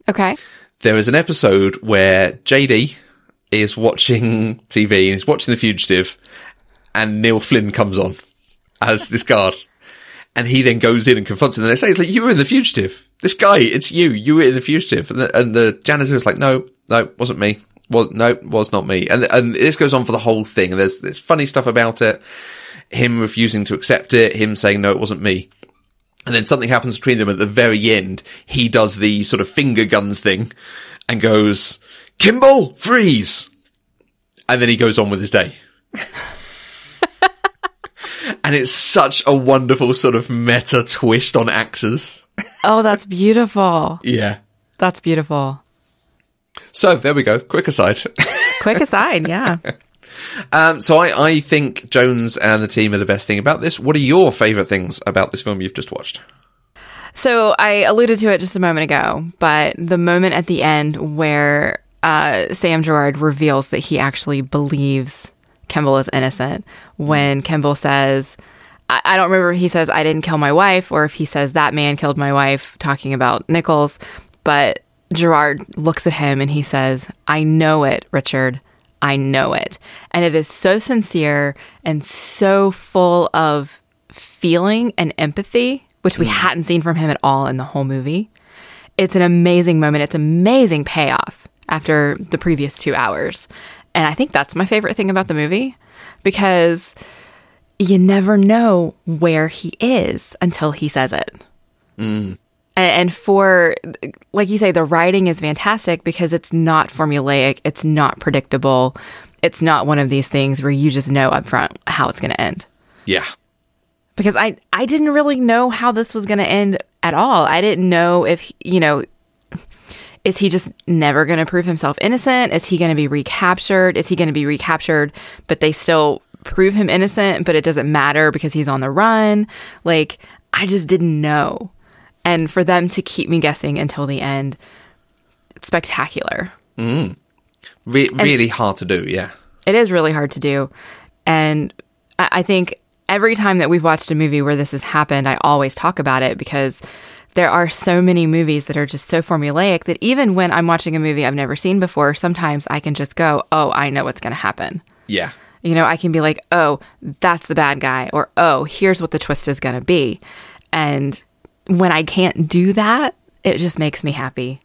Okay. There is an episode where JD is watching TV and he's watching The Fugitive, and Neil Flynn comes on as this guard. And he then goes in and confronts him. And they say, "It's like you were in the fugitive. This guy, it's you. You were in the fugitive." And the, and the janitor is like, "No, no, wasn't me. Was no, was not me." And and this goes on for the whole thing. And there's there's funny stuff about it. Him refusing to accept it. Him saying, "No, it wasn't me." And then something happens between them at the very end. He does the sort of finger guns thing and goes, "Kimball, freeze!" And then he goes on with his day. and it's such a wonderful sort of meta twist on actors. Oh, that's beautiful. Yeah. That's beautiful. So there we go. Quick aside. Quick aside, yeah. um, so I, I think Jones and the team are the best thing about this. What are your favourite things about this film you've just watched? So I alluded to it just a moment ago, but the moment at the end where uh, Sam Gerard reveals that he actually believes Kimball is innocent, when Kimball says, I, I don't remember if he says, I didn't kill my wife, or if he says, that man killed my wife, talking about Nichols, but Gerard looks at him and he says, I know it, Richard. I know it. And it is so sincere and so full of feeling and empathy, which we hmm. hadn't seen from him at all in the whole movie. It's an amazing moment. It's amazing payoff after the previous two hours. And I think that's my favorite thing about the movie because you never know where he is until he says it. And, and for, like you say, the writing is fantastic because it's not formulaic, it's not predictable, it's not one of these things where you just know upfront how it's going to end Yeah. because I I didn't really know how this was going to end at all. I didn't know if you know is he just never going to prove himself innocent? Is he going to be recaptured? Is he going to be recaptured but they still prove him innocent but it doesn't matter because he's on the run? Like I just didn't know. And for them to keep me guessing until the end it's spectacular. Mm. Re- really hard to do. Yeah. It is really hard to do. And I I think every time that we've watched a movie where this has happened, I always talk about it because there are so many movies that are just so formulaic that even when I'm watching a movie I've never seen before, sometimes I can just go, oh, I know what's going to happen. Yeah. You know, I can be like, oh, that's the bad guy, or oh, here's what the twist is going to be. And when I can't do that, it just makes me happy.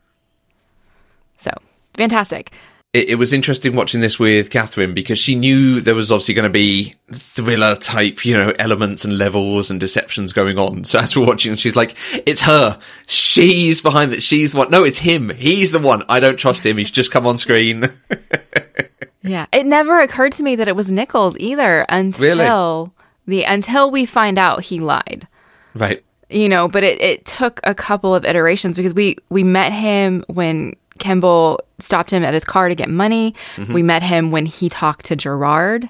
So, fantastic. it, it was interesting watching this with Catherine because she knew there was obviously going to be thriller type, you know, elements and levels and deceptions going on. So as we're watching, she's like, it's her. She's behind that. She's the one. No, it's him. He's the one. I don't trust him. He's just come on screen. Yeah. It never occurred to me that it was Nichols either until Really? the until we find out he lied. right. You know, but it, it took a couple of iterations because we we met him when Kimball stopped him at his car to get money. Mm-hmm. We met him when he talked to Gerard.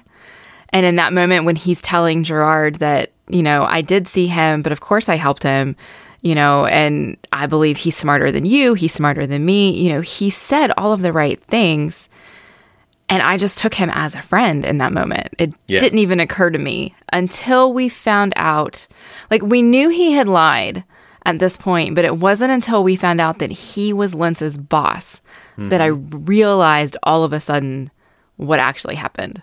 And in that moment when he's telling Gerard that, you know, I did see him, but of course I helped him, you know, and I believe he's smarter than you, he's smarter than me, you know, he said all of the right things. And I just took him as a friend in that moment. It Yeah. didn't even occur to me until we found out. Like, we knew he had lied at this point, but it wasn't until we found out that he was Lentz's boss that I realized all of a sudden what actually happened.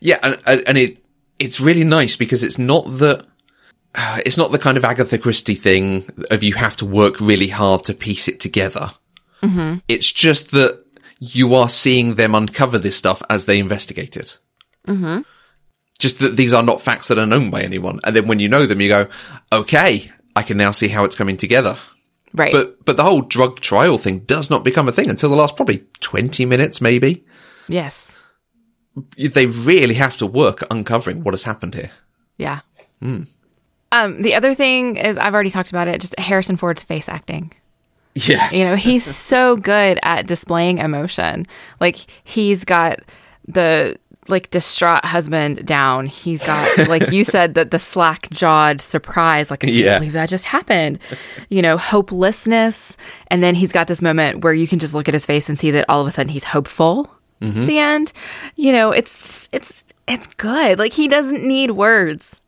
Yeah. And, and it, it's really nice because it's not that, uh, it's not the kind of Agatha Christie thing of you have to work really hard to piece it together. It's just that you are seeing them uncover this stuff as they investigate it. Mm-hmm. Just that these are not facts that are known by anyone. And then when you know them, you go, okay, I can now see how it's coming together. Right. But, but the whole drug trial thing does not become a thing until the last probably 20 minutes, maybe. yes. They really have to work uncovering what has happened here. Yeah. Um, the other thing is, I've already talked about it, just Harrison Ford's face acting. Yeah. You know, he's so good at displaying emotion. Like he's got the like distraught husband down. He's got like you said that the slack jawed surprise, like I can't Yeah. believe that just happened. You know, hopelessness, and then he's got this moment where you can just look at his face and see that all of a sudden he's hopeful. at The end, you know, it's it's it's good. Like he doesn't need words.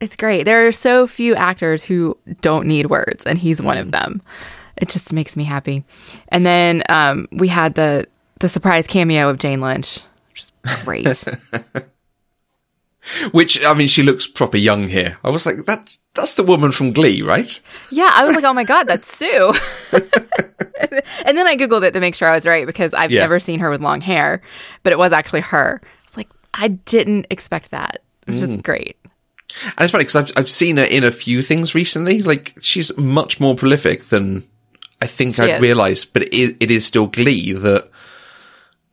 It's great. There are so few actors who don't need words, and he's one of mm. them. It just makes me happy. And then um, we had the the surprise cameo of Jane Lynch, which is great. Which I mean, she looks proper young here. I was like, that's that's the woman from Glee, right? yeah, I was like, oh my god, that's Sue. and then I googled it to make sure I was right because I've Yeah. never seen her with long hair, but it was actually her. It's like I didn't expect that. Which is great. And it's funny because I've I've seen her in a few things recently. Like she's much more prolific than I think I'd is. realised. But it is, it is still Glee that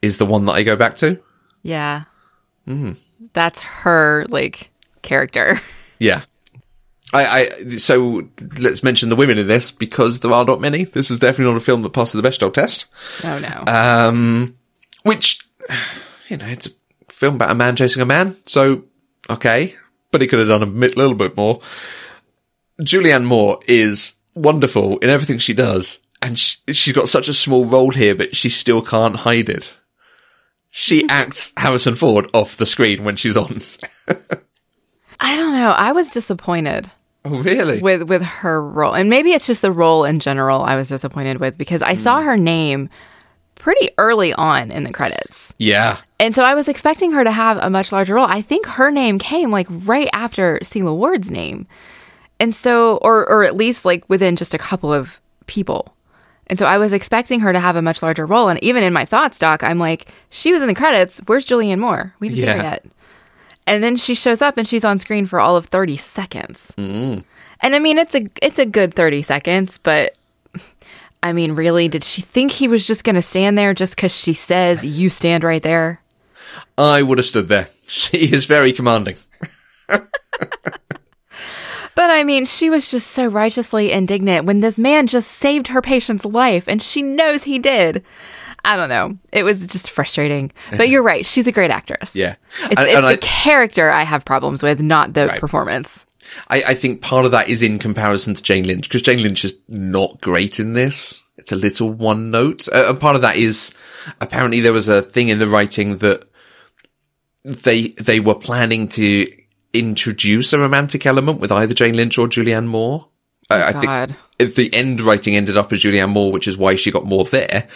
is the one that I go back to. Yeah, that's her like character. Yeah. I, I so let's mention the women in this because there are not many. This is definitely not a film that passes the Bechdel test. Oh no. Um, which you know, it's a film about a man chasing a man, so okay, but he could have done a little bit more. Julianne Moore is wonderful in everything she does, and she, she's got such a small role here, but she still can't hide it. She acts Harrison Ford off the screen when she's on. I don't know. I was disappointed. Oh, really? with with her role and maybe it's just the role in general i was disappointed with because i saw hmm. her name pretty early on in the credits Yeah. and so i was expecting her to have a much larger role i think her name came like right after Sela Ward's name and so or or at least like within just a couple of people and so i was expecting her to have a much larger role and even in my thoughts doc i'm like she was in the credits where's julianne moore we haven't seen her yet and then she shows up and she's on screen for all of 30 seconds. Mm. And I mean it's a it's a good 30 seconds, but I mean really did she think he was just going to stand there just cuz she says you stand right there? I would have stood there. She is very commanding. But I mean, she was just so righteously indignant when this man just saved her patient's life and she knows he did. I don't know. It was just frustrating. But you're right. She's a great actress. Yeah. It's, And- it's and the I- character I have problems with, not the Right. performance. I, I think part of that is in comparison to Jane Lynch because Jane Lynch is not great in this. It's a little one note. Uh, and part of that is apparently there was a thing in the writing that they, they were planning to introduce a romantic element with either Jane Lynch or Julianne Moore. I, I God. think if the end writing ended up as Julianne Moore, which is why she got more there,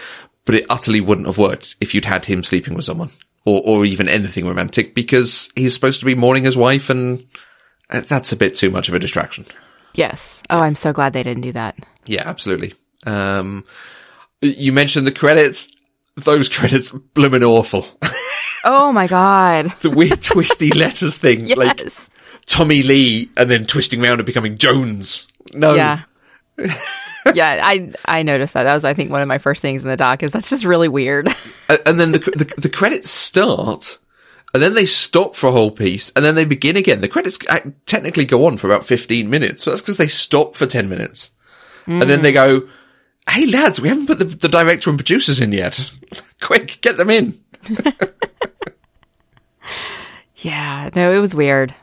but it utterly wouldn't have worked if you'd had him sleeping with someone or, or even anything romantic because he's supposed to be mourning his wife and uh, that's a bit too much of a distraction. Yes. Oh, I'm so glad they didn't do that. Yeah, absolutely. Um, you mentioned the credits. Those credits blooming awful. Oh my God. the weird twisty letters thing, Yes. like Tommy Lee and then twisting around and becoming Jones. No. Yeah. yeah, I I noticed that. That was I think one of my first things in the doc is that's just really weird. And then the, the, the credits start and then they stop for a whole piece and then they begin again. The credits technically go on for about 15 minutes, but that's because they stop for 10 minutes. And then they hmm. go, Hey lads, we haven't put the, the director and producers in yet. Quick, get them in. Yeah, no, it was weird.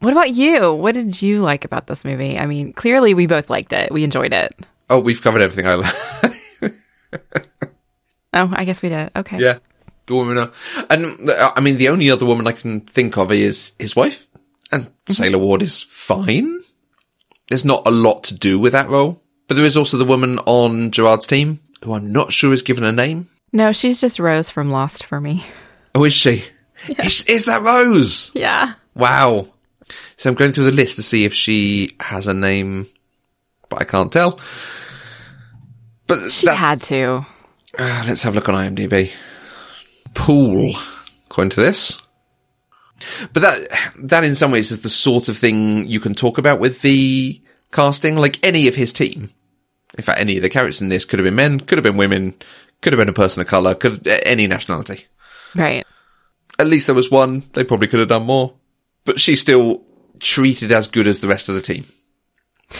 What about you? What did you like about this movie? I mean, clearly we both liked it. We enjoyed it. Oh, we've covered everything I like. Oh, I guess we did. Okay. Yeah. The woman, uh, and uh, I mean, the only other woman I can think of is his wife, and Sela Ward is fine. There's not a lot to do with that role, but there is also the woman on Gerard's team, who I'm not sure is given a name. No, she's just Rose from Lost for me. Oh, is she? Is, is that Rose? Yeah. Wow. So I'm going through the list to see if she has a name, but I can't tell. But She that- had to. Uh, let's have a look on IMDb. Poole, according to this. But that, that in some ways is the sort of thing you can talk about with the casting, like any of his team. In fact, any of the characters in this could have been men, could have been women, could have been a person of colour, could, any nationality. Right. At least there was one, they probably could have done more. But she's still treated as good as the rest of the team.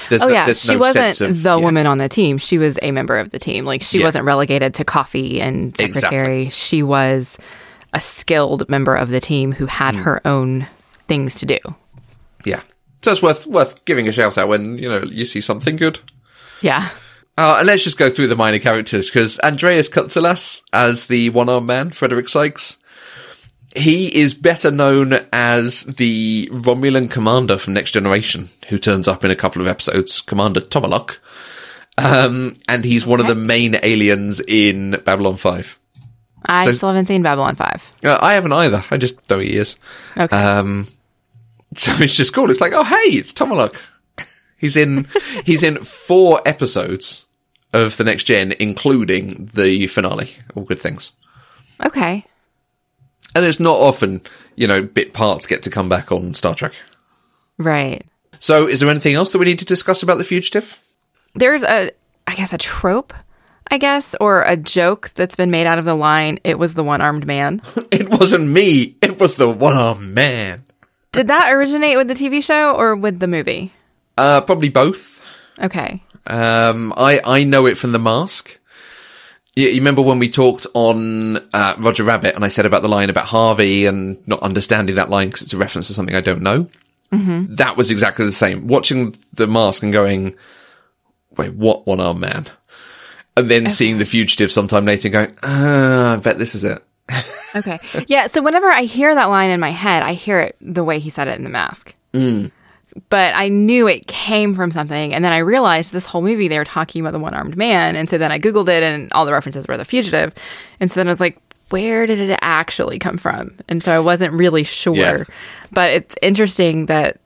There's Oh no- yeah, she no wasn't of- the yeah. woman on the team. She was a member of the team. Like she Yeah. wasn't relegated to coffee and secretary. She was a skilled member of the team who had her own things to do. Yeah. So it's worth worth giving a shout out when, you know, you see something good. Yeah. Uh, and let's just go through the minor characters because Andreas Katsulas as the one-armed man, Frederick Sykes. He is better known as the Romulan commander from Next Generation, who turns up in a couple of episodes, Commander Tomalak. Um, and he's one of the main aliens in Babylon 5. I So- still haven't seen Babylon 5. Uh, I haven't either. I just know he is. Okay. Um, so it's just cool. It's like, oh, hey, it's Tomalak. He's in, he's in four episodes of the next gen, including the finale. All good things. okay. And it's not often, you know, bit parts get to come back on Star Trek. Right. So is there anything else that we need to discuss about The Fugitive? There's a, I guess, a trope, I guess, or a joke that's been made out of the line, it was the one armed man. It wasn't me. It was the one-armed man. Did that originate with the TV show or with the movie? Uh, probably both. Okay. Um, I, I know it from The Mask. You, you remember when we talked on uh, Roger Rabbit and I said about the line about Harvey and not understanding that line because it's a reference to something I don't know? Mm-hmm. That was exactly the same. Watching The Mask and going, wait, what one armed man? And then seeing The Fugitive sometime later and going, ah, I bet this is it. Okay. Yeah. So whenever I hear that line in my head, I hear it the way he said it in the mask. But I knew it came from something. And then I realized this whole movie, they were talking about the one armed man. And so then I Googled it and all the references were the fugitive. And so then I was like, where did it actually come from? And so I wasn't really sure. Yeah. But it's interesting that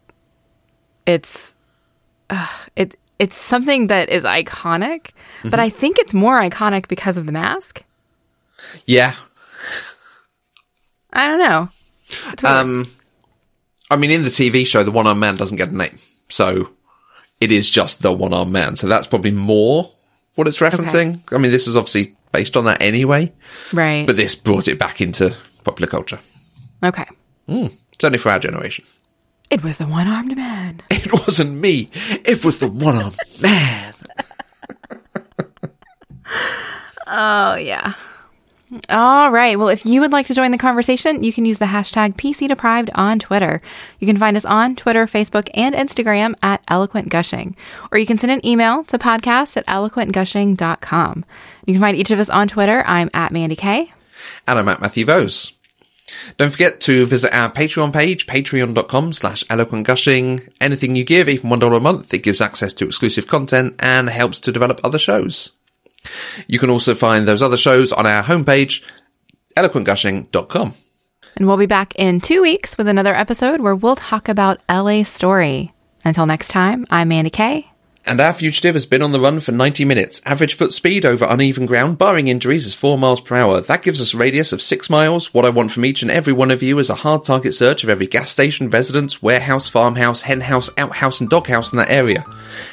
it's, uh, it, it's something that is iconic, but I think it's more iconic because of the mask. Yeah. I don't know. Um, I mean, in the TV show, the one armed man doesn't get a name. So it is just the one armed man. So that's probably more what it's referencing. I mean, this is obviously based on that anyway, right. but this brought it back into popular culture. okay. Hmm. It's only for our generation. It was the one armed man. It wasn't me. It was the one armed man. Oh, yeah. All right. Well, if you would like to join the conversation, you can use the hashtag PC Deprived on Twitter. You can find us on Twitter, Facebook, and Instagram at Eloquent Gushing. Or you can send an email to podcast at eloquentgushing.com. You can find each of us on Twitter. I'm at Mandy K. And I'm at Matthew Vose. Don't forget to visit our Patreon page, patreon.com slash eloquent gushing. Anything you give, even $1 a month, it gives access to exclusive content and helps to develop other shows. You can also find those other shows on our homepage, eloquentgushing.com. And we'll be back in two weeks with another episode where we'll talk about LA Story. Until next time, I'm Mandy K. And our fugitive has been on the run for 90 minutes. Average foot speed over uneven ground, barring injuries, is 4 miles per hour. That gives us a radius of 6 miles. What I want from each and every one of you is a hard target search of every gas station, residence, warehouse, farmhouse, henhouse, outhouse, and doghouse in that area.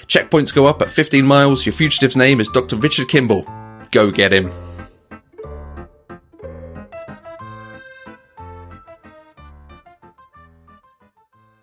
Checkpoints go up at 15 miles. Your fugitive's name is Dr. Richard Kimball. Go get him.